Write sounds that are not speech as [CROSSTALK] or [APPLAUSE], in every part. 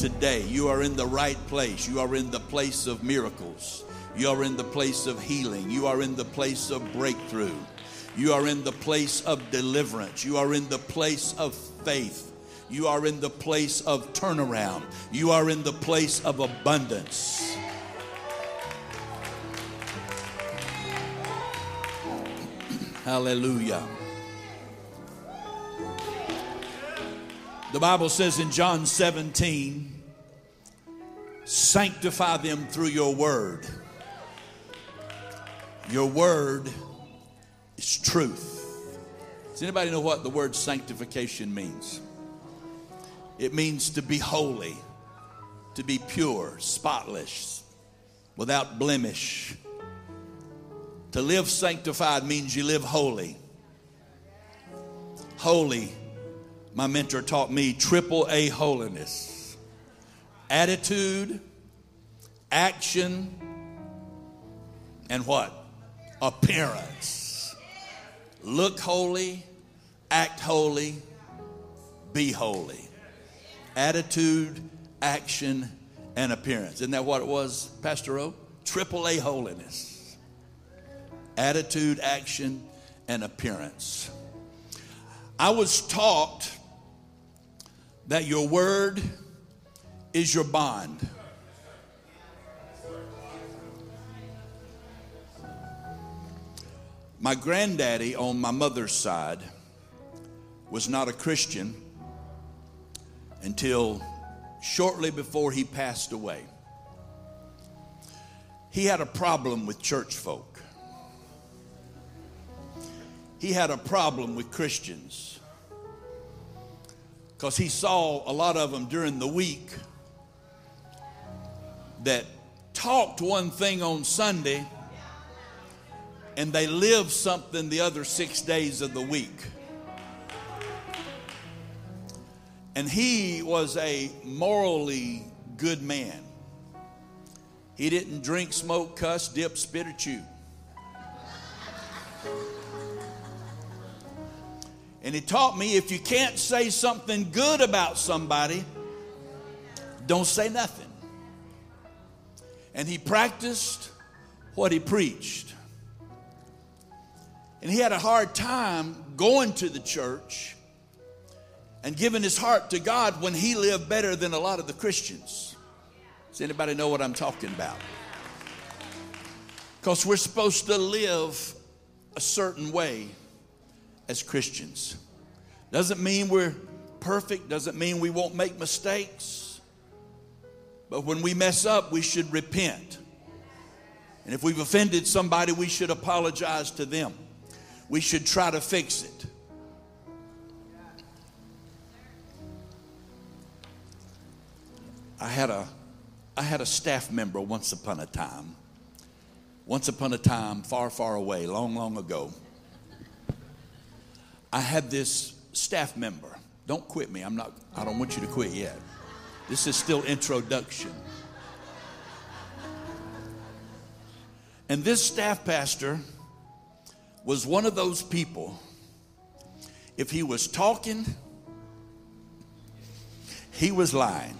today. You are in the right place. You are in the place of miracles. You are in the place of healing. You are in the place of breakthrough. You are in the place of deliverance. You are in the place of faith. You are in the place of turnaround. You are in the place of abundance. [CLEARS THROAT] Hallelujah. The Bible says in John 17, sanctify them through your word. Your word is truth. Does anybody know what the word sanctification means? It means to be holy, to be pure, spotless, without blemish. To live sanctified means you live holy. Holy my mentor taught me triple A holiness attitude, action, and what? Appearance. Look holy, act holy, be holy. Attitude, action, and appearance. Isn't that what it was, Pastor O? Triple A holiness. Attitude, action, and appearance. I was taught that your word is your bond. My granddaddy on my mother's side was not a Christian until shortly before he passed away. He had a problem with church folk. He had a problem with Christians because he saw a lot of them during the week that talked one thing on Sunday and they lived something the other six days of the week. And he was a morally good man. He didn't drink, smoke, cuss, dip, spit, or chew. And he taught me if you can't say something good about somebody, don't say nothing. And he practiced what he preached. And he had a hard time going to the church and giving his heart to God when he lived better than a lot of the Christians. Does anybody know what I'm talking about? Because we're supposed to live a certain way as Christians. Doesn't mean we're perfect, doesn't mean we won't make mistakes. But when we mess up, we should repent. And if we've offended somebody, we should apologize to them. We should try to fix it. I had a I had a staff member once upon a time. Once upon a time, far, far away, long, long ago. I had this staff member. Don't quit me. I'm not, I don't want you to quit yet. This is still introduction. And this staff pastor was one of those people, if he was talking, he was lying.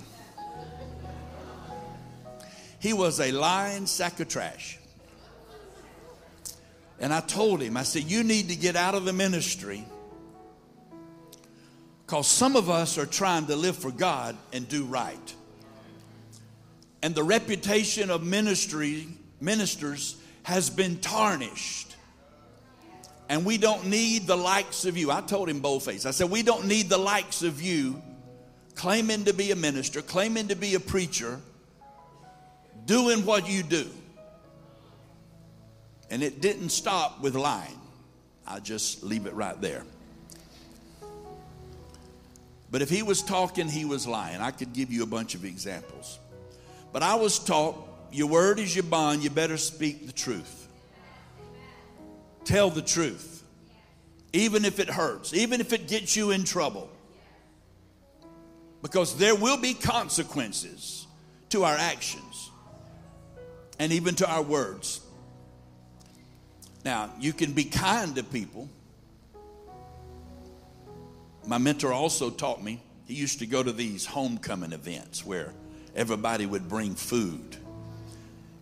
He was a lying sack of trash. And I told him, I said, You need to get out of the ministry because some of us are trying to live for God and do right. And the reputation of ministry, ministers has been tarnished. And we don't need the likes of you. I told him boldface. I said, We don't need the likes of you claiming to be a minister, claiming to be a preacher, doing what you do. And it didn't stop with lying. I just leave it right there. But if he was talking, he was lying. I could give you a bunch of examples. But I was taught your word is your bond, you better speak the truth. Tell the truth, even if it hurts, even if it gets you in trouble. Because there will be consequences to our actions and even to our words. Now, you can be kind to people my mentor also taught me, he used to go to these homecoming events where everybody would bring food.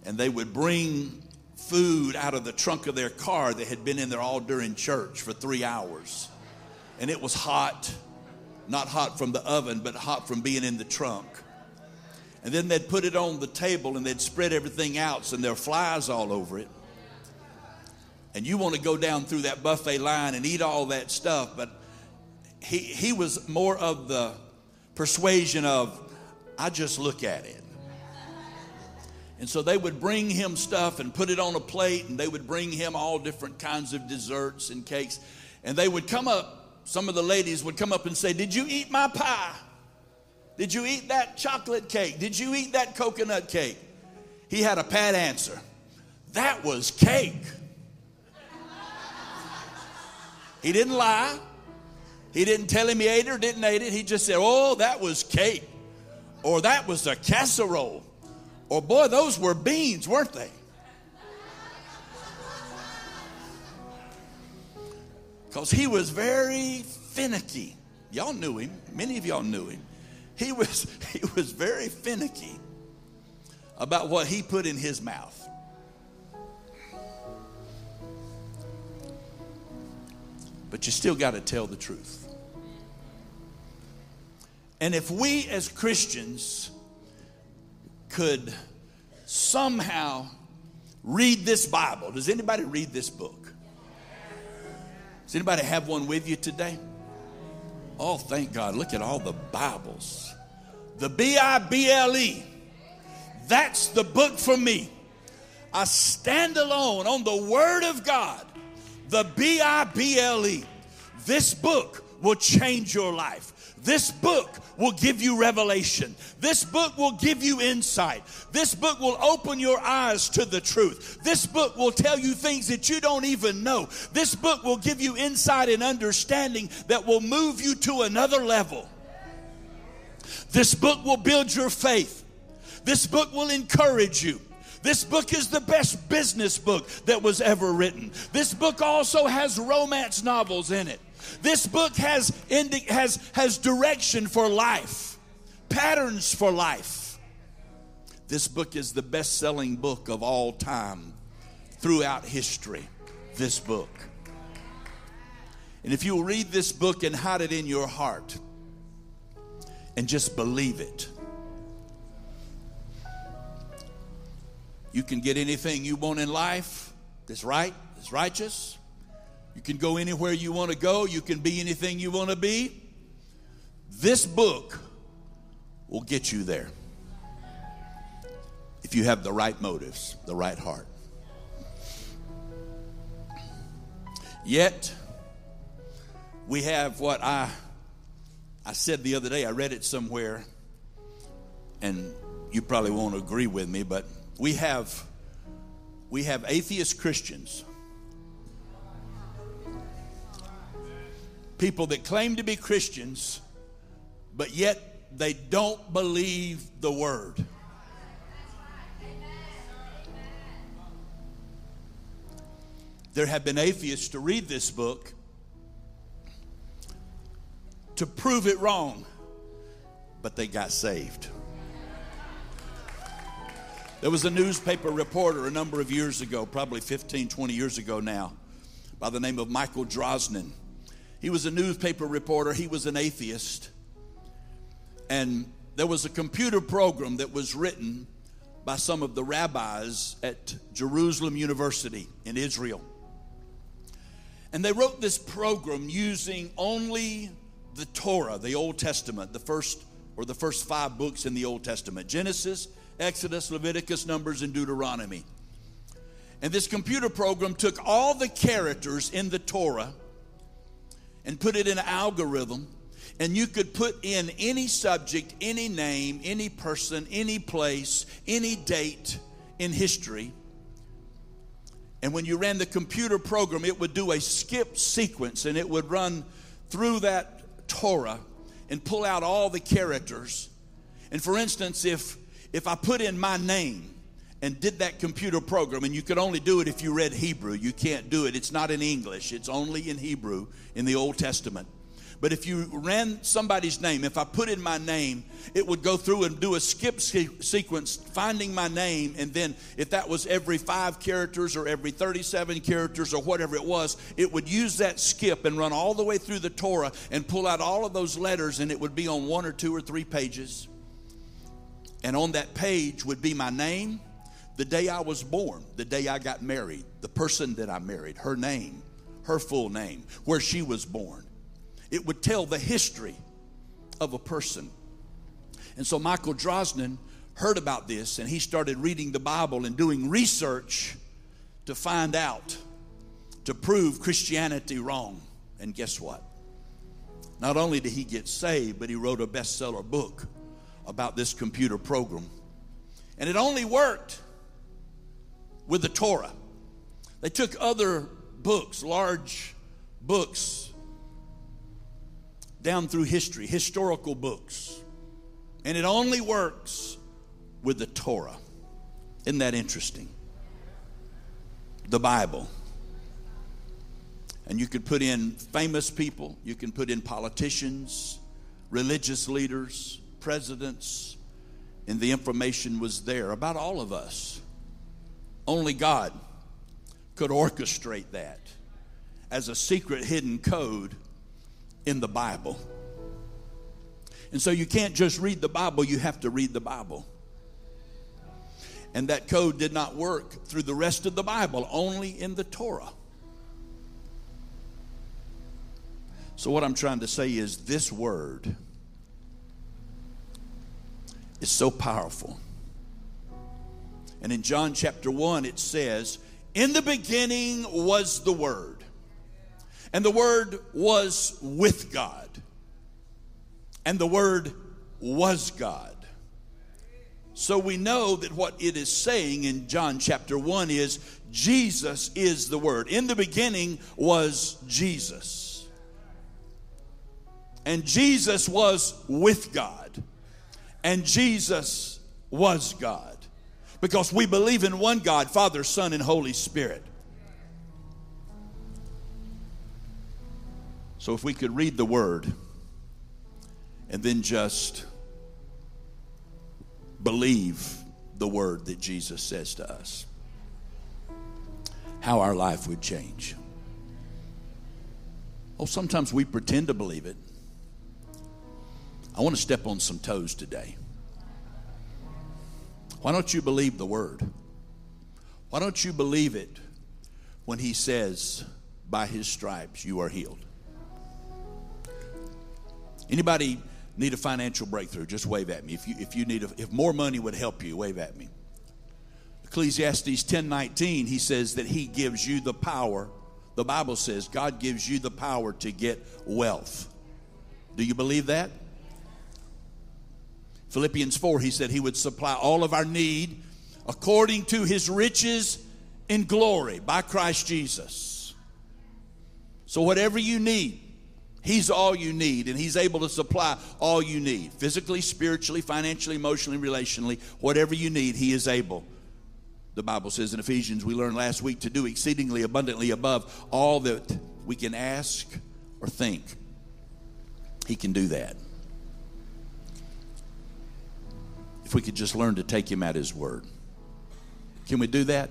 And they would bring food out of the trunk of their car that had been in there all during church for three hours. And it was hot, not hot from the oven, but hot from being in the trunk. And then they'd put it on the table and they'd spread everything out, so there were flies all over it. And you want to go down through that buffet line and eat all that stuff, but he, he was more of the persuasion of, I just look at it. And so they would bring him stuff and put it on a plate, and they would bring him all different kinds of desserts and cakes. And they would come up, some of the ladies would come up and say, Did you eat my pie? Did you eat that chocolate cake? Did you eat that coconut cake? He had a pat answer. That was cake. He didn't lie. He didn't tell him he ate it or didn't eat it. He just said, Oh, that was cake. Or that was a casserole. Or, boy, those were beans, weren't they? Because he was very finicky. Y'all knew him. Many of y'all knew him. He was, [LAUGHS] he was very finicky about what he put in his mouth. But you still got to tell the truth. And if we as Christians could somehow read this Bible, does anybody read this book? Does anybody have one with you today? Oh, thank God. Look at all the Bibles. The B I B L E. That's the book for me. I stand alone on the Word of God. The B I B L E. This book will change your life. This book will give you revelation. This book will give you insight. This book will open your eyes to the truth. This book will tell you things that you don't even know. This book will give you insight and understanding that will move you to another level. This book will build your faith. This book will encourage you. This book is the best business book that was ever written. This book also has romance novels in it. This book has, indi- has, has direction for life, patterns for life. This book is the best selling book of all time throughout history. This book. And if you'll read this book and hide it in your heart and just believe it, you can get anything you want in life that's right, that's righteous, you can go anywhere you want to go, you can be anything you want to be. This book will get you there if you have the right motives, the right heart. Yet, we have what I I said the other day, I read it somewhere, and you probably won't agree with me, but we have we have atheist Christians people that claim to be Christians, but yet they don't believe the word. There have been atheists to read this book to prove it wrong, but they got saved. There was a newspaper reporter a number of years ago, probably 15, 20 years ago now, by the name of Michael Drosnin. He was a newspaper reporter, he was an atheist. And there was a computer program that was written by some of the rabbis at Jerusalem University in Israel. And they wrote this program using only the Torah, the Old Testament, the first or the first five books in the Old Testament Genesis, Exodus, Leviticus, Numbers, and Deuteronomy. And this computer program took all the characters in the Torah and put it in an algorithm, and you could put in any subject, any name, any person, any place, any date in history. And when you ran the computer program, it would do a skip sequence and it would run through that Torah and pull out all the characters. And for instance, if if I put in my name and did that computer program, and you could only do it if you read Hebrew. You can't do it. It's not in English, it's only in Hebrew in the Old Testament. But if you ran somebody's name, if I put in my name, it would go through and do a skip sequence, finding my name. And then, if that was every five characters or every 37 characters or whatever it was, it would use that skip and run all the way through the Torah and pull out all of those letters, and it would be on one or two or three pages. And on that page would be my name, the day I was born, the day I got married, the person that I married, her name, her full name, where she was born it would tell the history of a person. And so Michael Drosnin heard about this and he started reading the Bible and doing research to find out, to prove Christianity wrong. And guess what? Not only did he get saved, but he wrote a bestseller book about this computer program. And it only worked with the Torah. They took other books, large books, down through history, historical books. And it only works with the Torah. Isn't that interesting? The Bible. And you could put in famous people, you can put in politicians, religious leaders, presidents, and the information was there about all of us. Only God could orchestrate that as a secret hidden code in the Bible. And so you can't just read the Bible, you have to read the Bible. And that code did not work through the rest of the Bible, only in the Torah. So, what I'm trying to say is this word is so powerful. And in John chapter 1, it says, In the beginning was the Word and the Word was with God. And the Word was God. So we know that what it is saying in John chapter 1 is Jesus is the Word. In the beginning was Jesus. And Jesus was with God. And Jesus was God. Because we believe in one God, Father, Son, and Holy Spirit. So if we could read the word and then just believe the word that Jesus says to us, how our life would change. Oh, sometimes we pretend to believe it. I want to step on some toes today. Why don't you believe the word? Why don't you believe it when he says, by his stripes you are healed? Anybody need a financial breakthrough? Just wave at me. If you, if you need, a, if more money would help you, wave at me. Ecclesiastes 10:19, he says that he gives you the power. The Bible says God gives you the power to get wealth. Do you believe that? Philippians 4, he said he would supply all of our need according to his riches in glory by Christ Jesus. So, whatever you need, He's all you need, and He's able to supply all you need physically, spiritually, financially, emotionally, relationally, whatever you need, He is able. The Bible says in Ephesians, we learned last week to do exceedingly abundantly above all that we can ask or think. He can do that. If we could just learn to take Him at His word. Can we do that?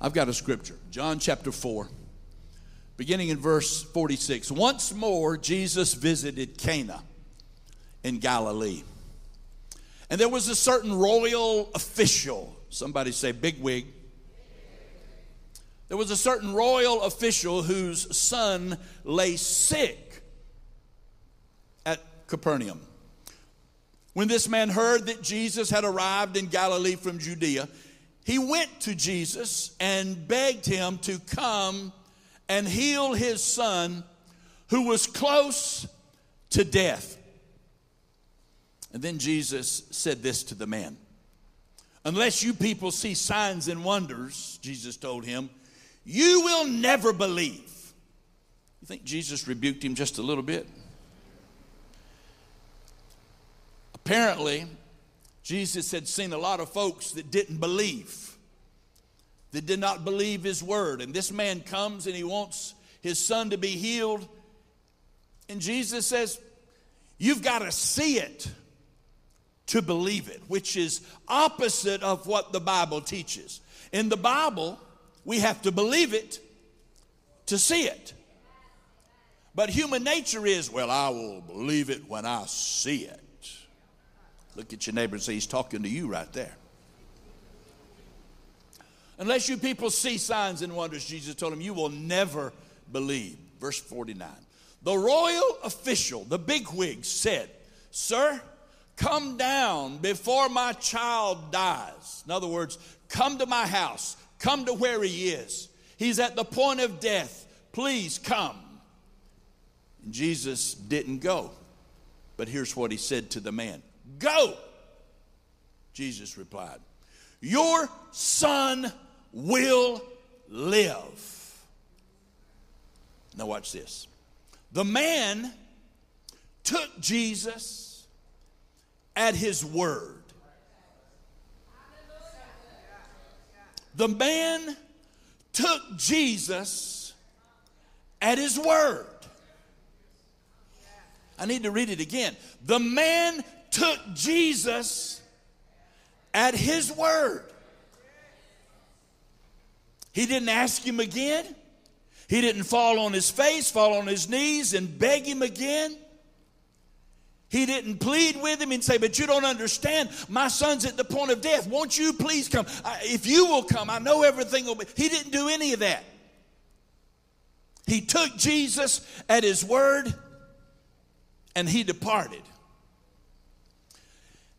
I've got a scripture, John chapter 4 beginning in verse 46. Once more, Jesus visited Cana in Galilee. And there was a certain royal official, somebody say bigwig. There was a certain royal official whose son lay sick at Capernaum. When this man heard that Jesus had arrived in Galilee from Judea, he went to Jesus and begged him to come and heal his son who was close to death. And then Jesus said this to the man Unless you people see signs and wonders, Jesus told him, you will never believe. You think Jesus rebuked him just a little bit? Apparently, Jesus had seen a lot of folks that didn't believe that did not believe his word. And this man comes and he wants his son to be healed And Jesus says, You've got to see it to believe it, which is opposite of what the Bible teaches. In the Bible, we have to believe it to see it. But human nature is, well, I will believe it when I see it. Look at your neighbor and say, He's talking to you right there. Unless you people see signs and wonders, Jesus told him, you will never believe. Verse 49. The royal official, the bigwig, said, Sir, come down before my child dies. In other words, come to my house, come to where he is. He's at the point of death. Please come. And Jesus didn't go. But here's what he said to the man Go. Jesus replied, Your son will live. Now, watch this. The man took Jesus at his word. The man took Jesus at his word. I need to read it again. The man took Jesus at his word. He didn't ask him again. He didn't fall on his face, fall on his knees, and beg him again. He didn't plead with him and say, But you don't understand. My son's at the point of death. Won't you please come? If you will come, I know everything will be. He didn't do any of that. He took Jesus at his word and he departed.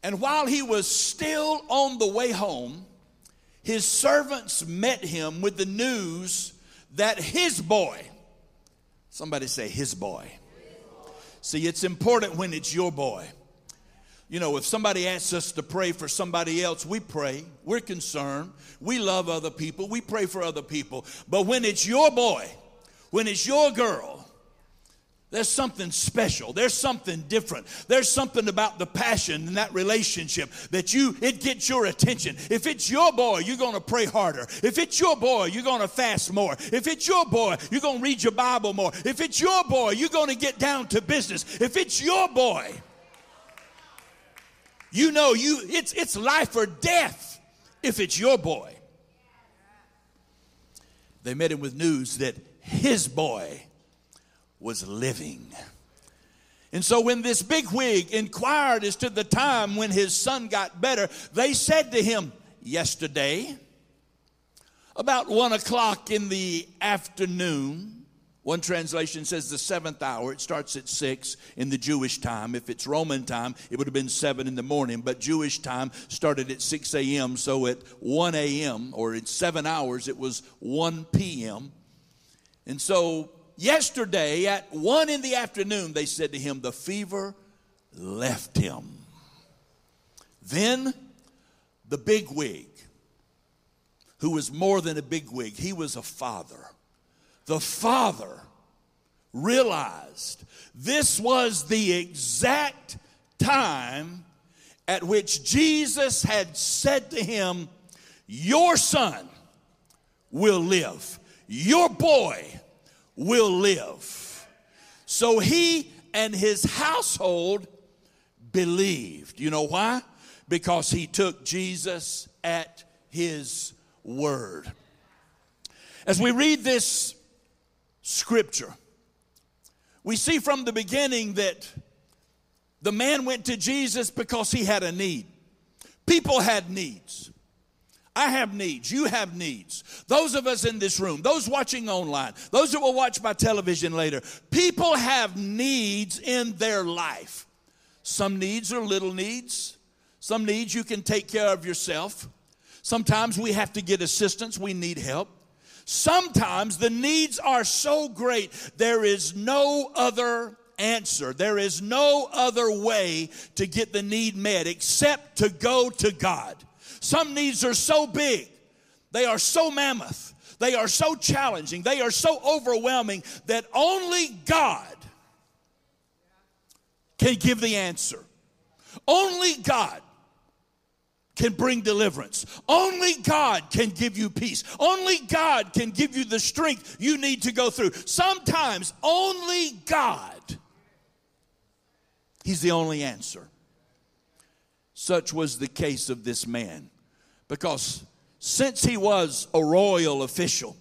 And while he was still on the way home, his servants met him with the news that his boy, somebody say his boy. See, it's important when it's your boy. You know, if somebody asks us to pray for somebody else, we pray. We're concerned. We love other people. We pray for other people. But when it's your boy, when it's your girl, there's something special. There's something different. There's something about the passion in that relationship that you it gets your attention. If it's your boy, you're going to pray harder. If it's your boy, you're going to fast more. If it's your boy, you're going to read your Bible more. If it's your boy, you're going to get down to business. If it's your boy, you know you it's it's life or death if it's your boy. They met him with news that his boy was living. And so when this big wig inquired as to the time when his son got better, they said to him, Yesterday, about one o'clock in the afternoon, one translation says the seventh hour. It starts at six in the Jewish time. If it's Roman time, it would have been seven in the morning, but Jewish time started at 6 a.m. So at 1 a.m. or in seven hours, it was 1 p.m. And so yesterday at one in the afternoon, they said to him, The fever left him. Then the big wig, who was more than a big wig, he was a father. The father realized this was the exact time at which Jesus had said to him, Your son will live. Your boy will live. So he and his household believed. You know why? Because he took Jesus at his word. As we read this scripture, we see from the beginning that the man went to Jesus because he had a need. People had needs. I have needs. You have needs. Those of us in this room, those watching online, those that will watch by television later, people have needs in their life. Some needs are little needs. Some needs you can take care of yourself. Sometimes we have to get assistance. We need help. Sometimes the needs are so great, there is no other answer. There is no other way to get the need met except to go to God. Some needs are so big, they are so mammoth, they are so challenging, they are so overwhelming that only God can give the answer. Only God can bring deliverance. Only God can give you peace. Only God can give you the strength you need to go through. Sometimes only God He's the only answer. Such was the case of this man. Because since he was a royal official,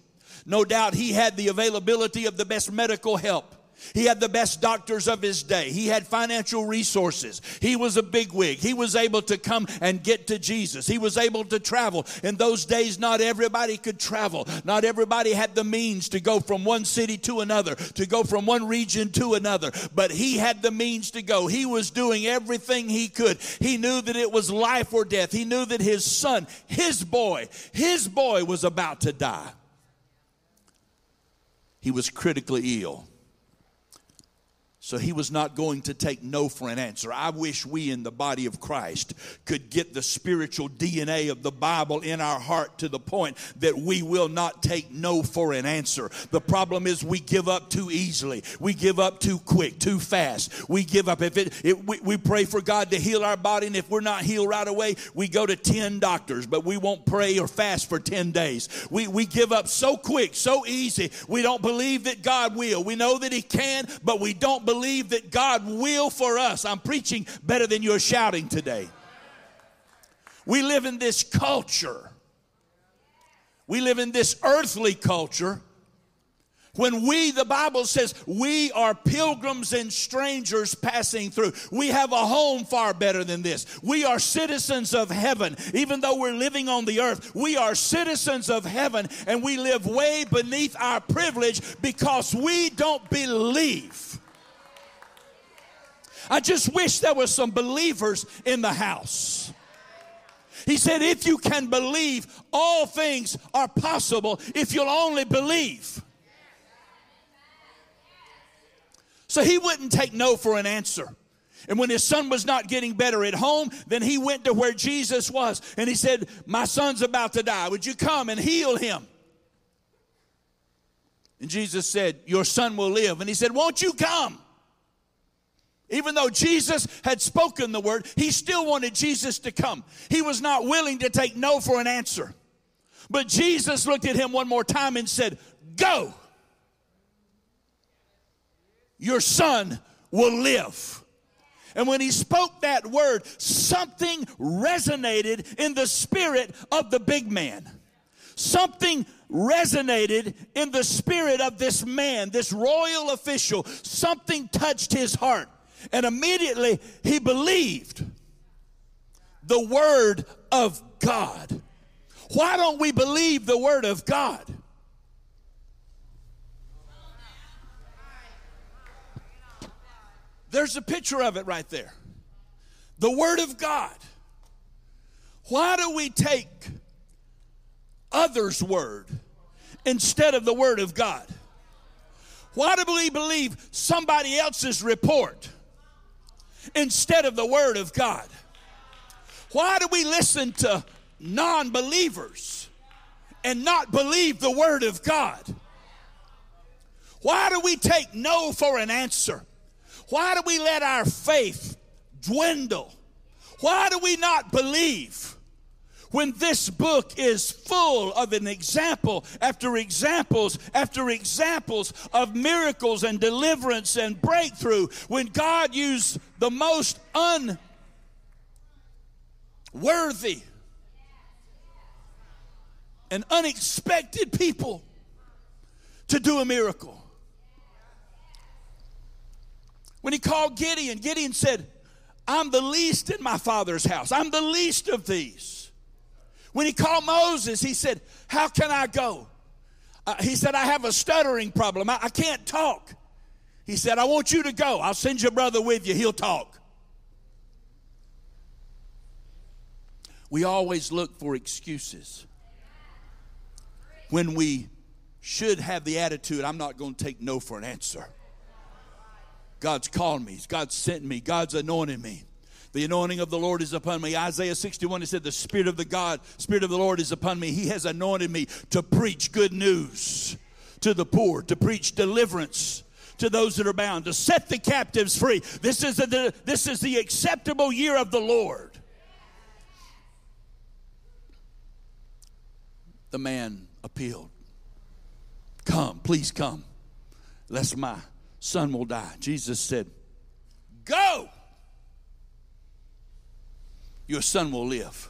no doubt he had the availability of the best medical help. He had the best doctors of his day. He had financial resources. He was a bigwig. He was able to come and get to Jesus. He was able to travel. In those days, not everybody could travel. Not everybody had the means to go from one city to another, to go from one region to another. But he had the means to go. He was doing everything he could. He knew that it was life or death. He knew that his son, his boy, his boy was about to die. He was critically ill. So he was not going to take no for an answer. I wish we in the body of Christ could get the spiritual DNA of the Bible in our heart to the point that we will not take no for an answer. The problem is we give up too easily. We give up too quick, too fast. We give up. If it, it we, we pray for God to heal our body, and if we're not healed right away, we go to 10 doctors, but we won't pray or fast for 10 days. We, we give up so quick, so easy. We don't believe that God will. We know that He can, but we don't believe believe that God will for us. I'm preaching better than you're shouting today. We live in this culture. We live in this earthly culture. When we, the Bible says, we are pilgrims and strangers passing through. We have a home far better than this. We are citizens of heaven. Even though we're living on the earth, we are citizens of heaven and we live way beneath our privilege because we don't believe I just wish there were some believers in the house. He said, If you can believe, all things are possible if you'll only believe. So he wouldn't take no for an answer. And when his son was not getting better at home, then he went to where Jesus was and he said, My son's about to die. Would you come and heal him? And Jesus said, Your son will live. And he said, Won't you come? Even though Jesus had spoken the word, he still wanted Jesus to come. He was not willing to take no for an answer. But Jesus looked at him one more time and said, Go. Your son will live. And when he spoke that word, something resonated in the spirit of the big man. Something resonated in the spirit of this man, this royal official. Something touched his heart. And immediately he believed the word of God. Why don't we believe the word of God? There's a picture of it right there. The word of God. Why do we take others' word instead of the word of God? Why do we believe somebody else's report instead of the Word of God? Why do we listen to non believers and not believe the Word of God? Why do we take no for an answer? Why do we let our faith dwindle? Why do we not believe? when this book is full of an example after examples after examples of miracles and deliverance and breakthrough, when God used the most unworthy and unexpected people to do a miracle. When he called Gideon, Gideon said, I'm the least in my father's house. I'm the least of these. When he called Moses, he said, How can I go? Uh, he said, I have a stuttering problem. I, I can't talk. He said, I want you to go. I'll send your brother with you. He'll talk. We always look for excuses when we should have the attitude, I'm not going to take no for an answer. God's called me, God's sent me, God's anointed me. The anointing of the Lord is upon me. Isaiah 61, it said, The Spirit of the God, Spirit of the Lord is upon me. He has anointed me to preach good news to the poor, to preach deliverance to those that are bound, to set the captives free. This is the, this is the acceptable year of the Lord. The man appealed. Come, please come, lest my son will die. Jesus said, Go. your son will live.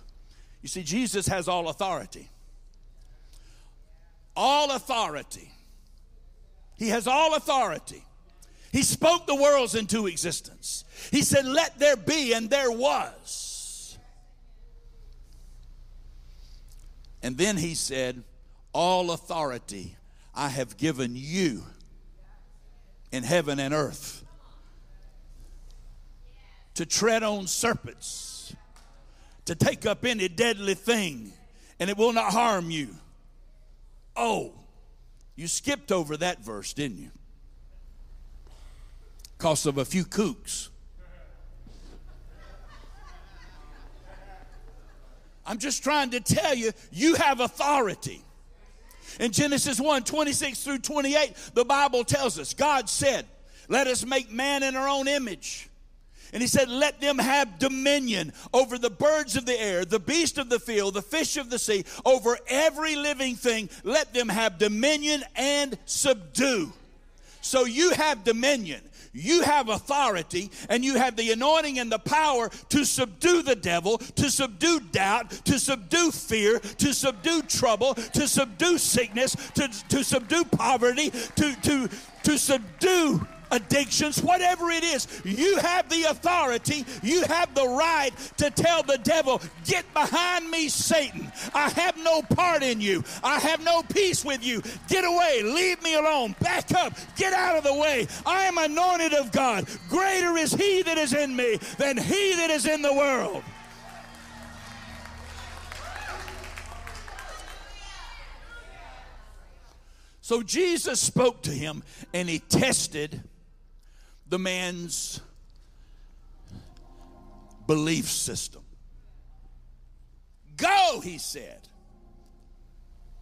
You see, Jesus has all authority. All authority. He has all authority. He spoke the worlds into existence. He said, Let there be, and there was. And then he said, All authority I have given you in heaven and earth to tread on serpents, to take up any deadly thing, and it will not harm you. Oh, you skipped over that verse, didn't you? Because of a few kooks. I'm just trying to tell you, you have authority. In Genesis 1 26 through 28, the Bible tells us God said, Let us make man in our own image. And he said, Let them have dominion over the birds of the air, the beast of the field, the fish of the sea, over every living thing. Let them have dominion and subdue. So you have dominion you have authority and you have the anointing and the power to subdue the devil, to subdue doubt, to subdue fear, to subdue trouble, to subdue sickness, to, to subdue poverty, to, to, to subdue addictions, whatever it is, you have the authority, you have the right to tell the devil, Get behind me, Satan. I have no part in you. I have no peace with you. Get away. Leave me alone. Back up. Get out of the way. I am anointed of God. Greater is he that is in me than he that is in the world. So Jesus spoke to him and he tested the man's belief system. Go, he said.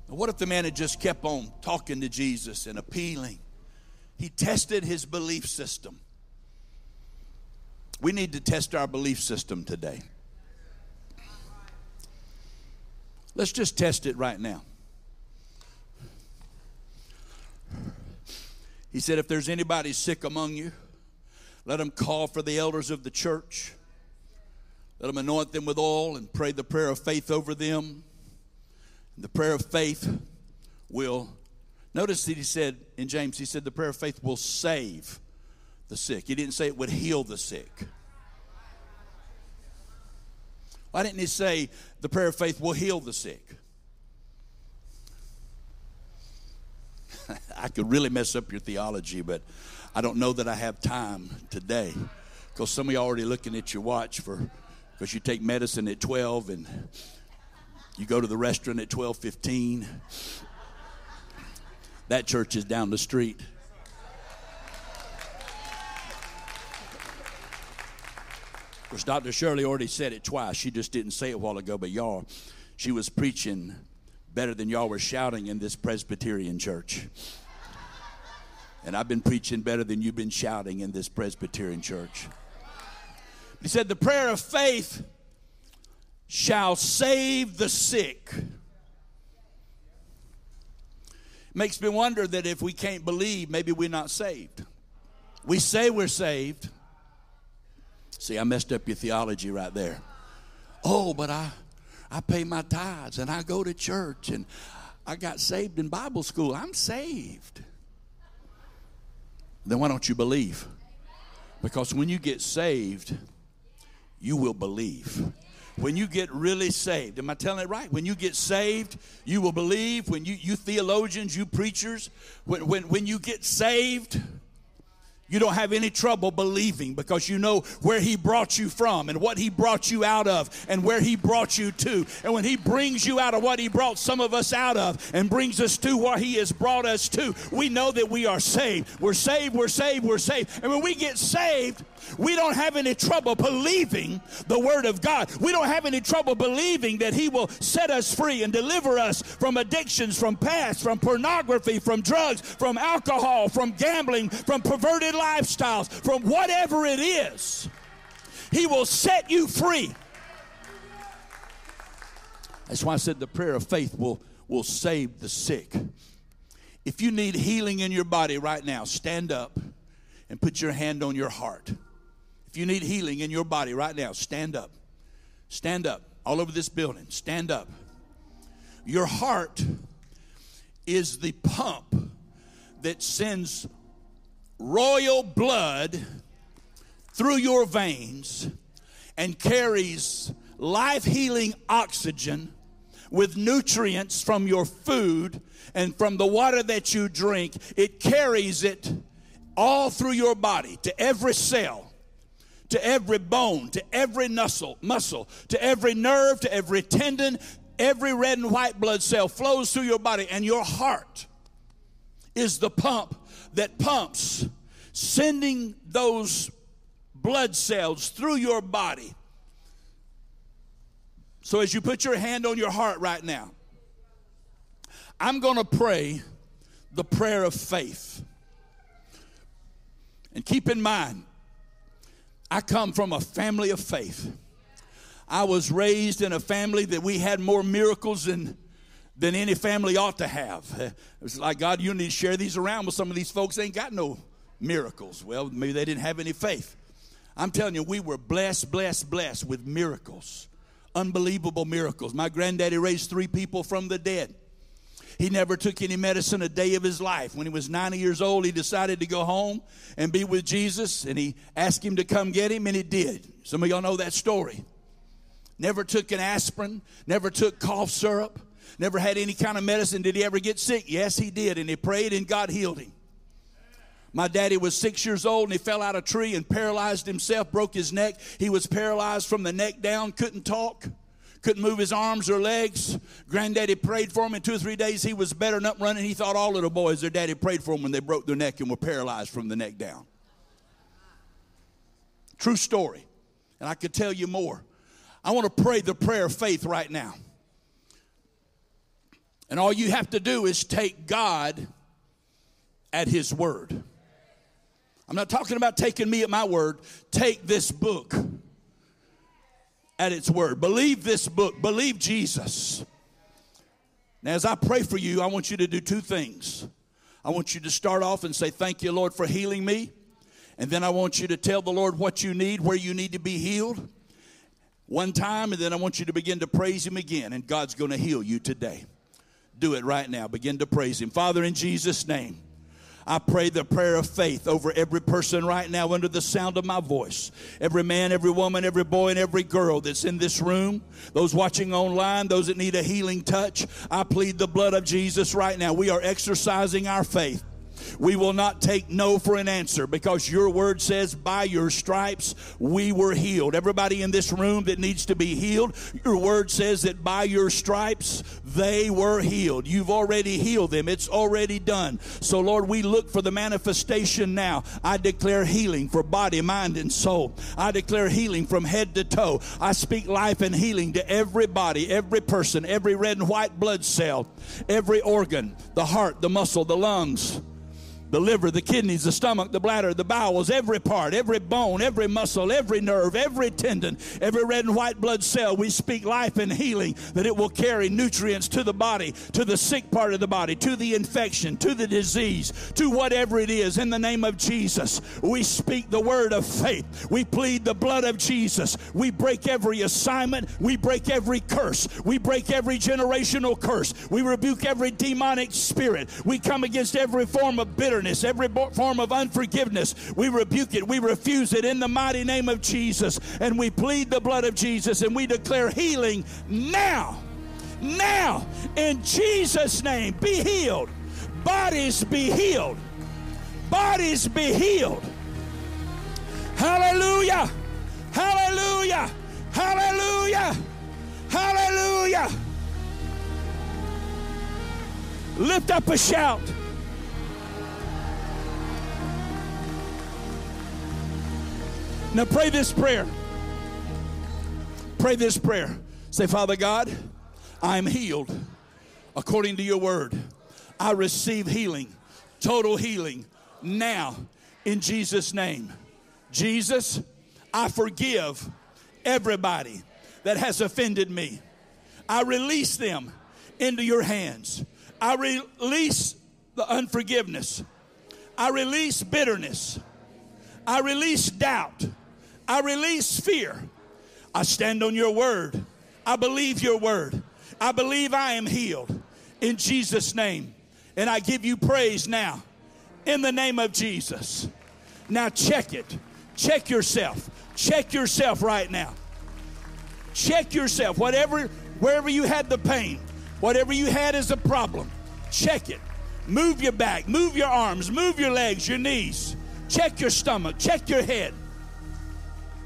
what if the man had just kept on talking to Jesus and appealing? He tested his belief system. We need to test our belief system today. Let's just test it right now. He said, If there's anybody sick among you, let them call for the elders of the church. Let them anoint them with oil and pray the prayer of faith over them. And the prayer of faith will, notice that he said in James, he said the prayer of faith will save the sick. He didn't say it would heal the sick. Why didn't he say the prayer of faith will heal the sick? [LAUGHS] I could really mess up your theology, but I don't know that I have time today because some of you already looking at your watch for because you take medicine at 12 and you go to the restaurant at 12:15. That church is down the street. Of course, Dr. Shirley already said it twice. She just didn't say it a while ago, but y'all, she was preaching better than y'all were shouting in this Presbyterian church. And I've been preaching better than you've been shouting in this Presbyterian church. He said, The prayer of faith shall save the sick. Makes me wonder that if we can't believe, maybe we're not saved. We say we're saved. See, I messed up your theology right there. Oh, but I I pay my tithes and I go to church and I got saved in Bible school. I'm saved then why don't you believe? Because when you get saved, you will believe. When you get really saved, am I telling it right? When you get saved, you will believe. When you, you theologians, you preachers, when, when, when you get saved, you don't have any trouble believing because you know where He brought you from and what He brought you out of and where He brought you to. And when He brings you out of what He brought some of us out of and brings us to what He has brought us to, we know that we are saved. We're saved, we're saved, we're saved. And when we get saved, we don't have any trouble believing the Word of God. We don't have any trouble believing that He will set us free and deliver us from addictions, from past, from pornography, from drugs, from alcohol, from gambling, from perverted lifestyles, from whatever it is. He will set you free. That's why I said the prayer of faith will, will save the sick. If you need healing in your body right now, stand up and put your hand on your heart. If you need healing in your body right now, stand up. Stand up. All over this building. Stand up. Your heart is the pump that sends royal blood through your veins and carries life healing oxygen with nutrients from your food and from the water that you drink. It carries it all through your body to every cell, to every bone, to every muscle, muscle, to every nerve, to every tendon, every red and white blood cell flows through your body, and your heart is the pump that pumps, sending those blood cells through your body. So, as you put your hand on your heart right now, I'm going to pray the prayer of faith. And keep in mind, I come from a family of faith. I was raised in a family that we had more miracles than, than any family ought to have. It was like, God, you need to share these around with some of these folks. They ain't got no miracles. Well, maybe they didn't have any faith. I'm telling you, we were blessed, blessed, blessed with miracles. Unbelievable miracles. My granddaddy raised three people from the dead. He never took any medicine a day of his life. When he was 90 years old, he decided to go home and be with Jesus, and he asked him to come get him, and he did. Some of y'all know that story. Never took an aspirin, never took cough syrup, never had any kind of medicine. Did he ever get sick? Yes, he did, and he prayed, and God healed him. My daddy was six years old and he fell out of a tree and paralyzed himself, broke his neck. He was paralyzed from the neck down, couldn't talk couldn't move his arms or legs. Granddaddy prayed for him. In two or three days, he was better and up running. He thought all little boys, their daddy prayed for them when they broke their neck and were paralyzed from the neck down. True story. And I could tell you more. I want to pray the prayer of faith right now. And all you have to do is take God at His word. I'm not talking about taking me at my word. Take this book at its word. Believe this book, believe Jesus. Now, as I pray for you, I want you to do two things. I want you to start off and say, Thank you, Lord, for healing me. And then I want you to tell the Lord what you need, where you need to be healed one time, and then I want you to begin to praise Him again, and God's going to heal you today. Do it right now. Begin to praise Him. Father, in Jesus' name. I pray the prayer of faith over every person right now under the sound of my voice. Every man, every woman, every boy, and every girl that's in this room, those watching online, those that need a healing touch. I plead the blood of Jesus right now. We are exercising our faith. We will not take no for an answer because your word says, by your stripes we were healed. Everybody in this room that needs to be healed, your word says that by your stripes they were healed. You've already healed them, it's already done. So, Lord, we look for the manifestation now. I declare healing for body, mind, and soul. I declare healing from head to toe. I speak life and healing to every body, every person, every red and white blood cell, every organ, the heart, the muscle, the lungs the liver, the kidneys, the stomach, the bladder, the bowels, every part, every bone, every muscle, every nerve, every tendon, every red and white blood cell. We speak life and healing that it will carry nutrients to the body, to the sick part of the body, to the infection, to the disease, to whatever it is. In the name of Jesus, we speak the word of faith. We plead the blood of Jesus. We break every assignment. We break every curse. We break every generational curse. We rebuke every demonic spirit. We come against every form of bitterness bitterness, every form of unforgiveness. We rebuke it. We refuse it in the mighty name of Jesus. And we plead the blood of Jesus and we declare healing now. Now, in Jesus' name, be healed. Bodies be healed. Bodies be healed. Hallelujah. Hallelujah. Hallelujah. Hallelujah. Lift up a shout. Now pray this prayer. Pray this prayer. Say, Father God, I am healed according to your word. I receive healing, total healing now in Jesus' name. Jesus, I forgive everybody that has offended me. I release them into your hands. I release the unforgiveness. I release bitterness. I release doubt. I release fear. I stand on your word. I believe your word. I believe I am healed in Jesus' name. And I give you praise now in the name of Jesus. Now check it. Check yourself. Check yourself right now. Check yourself. Whatever, wherever you had the pain, whatever you had as a problem, check it. Move your back, move your arms, move your legs, your knees. Check your stomach, check your head.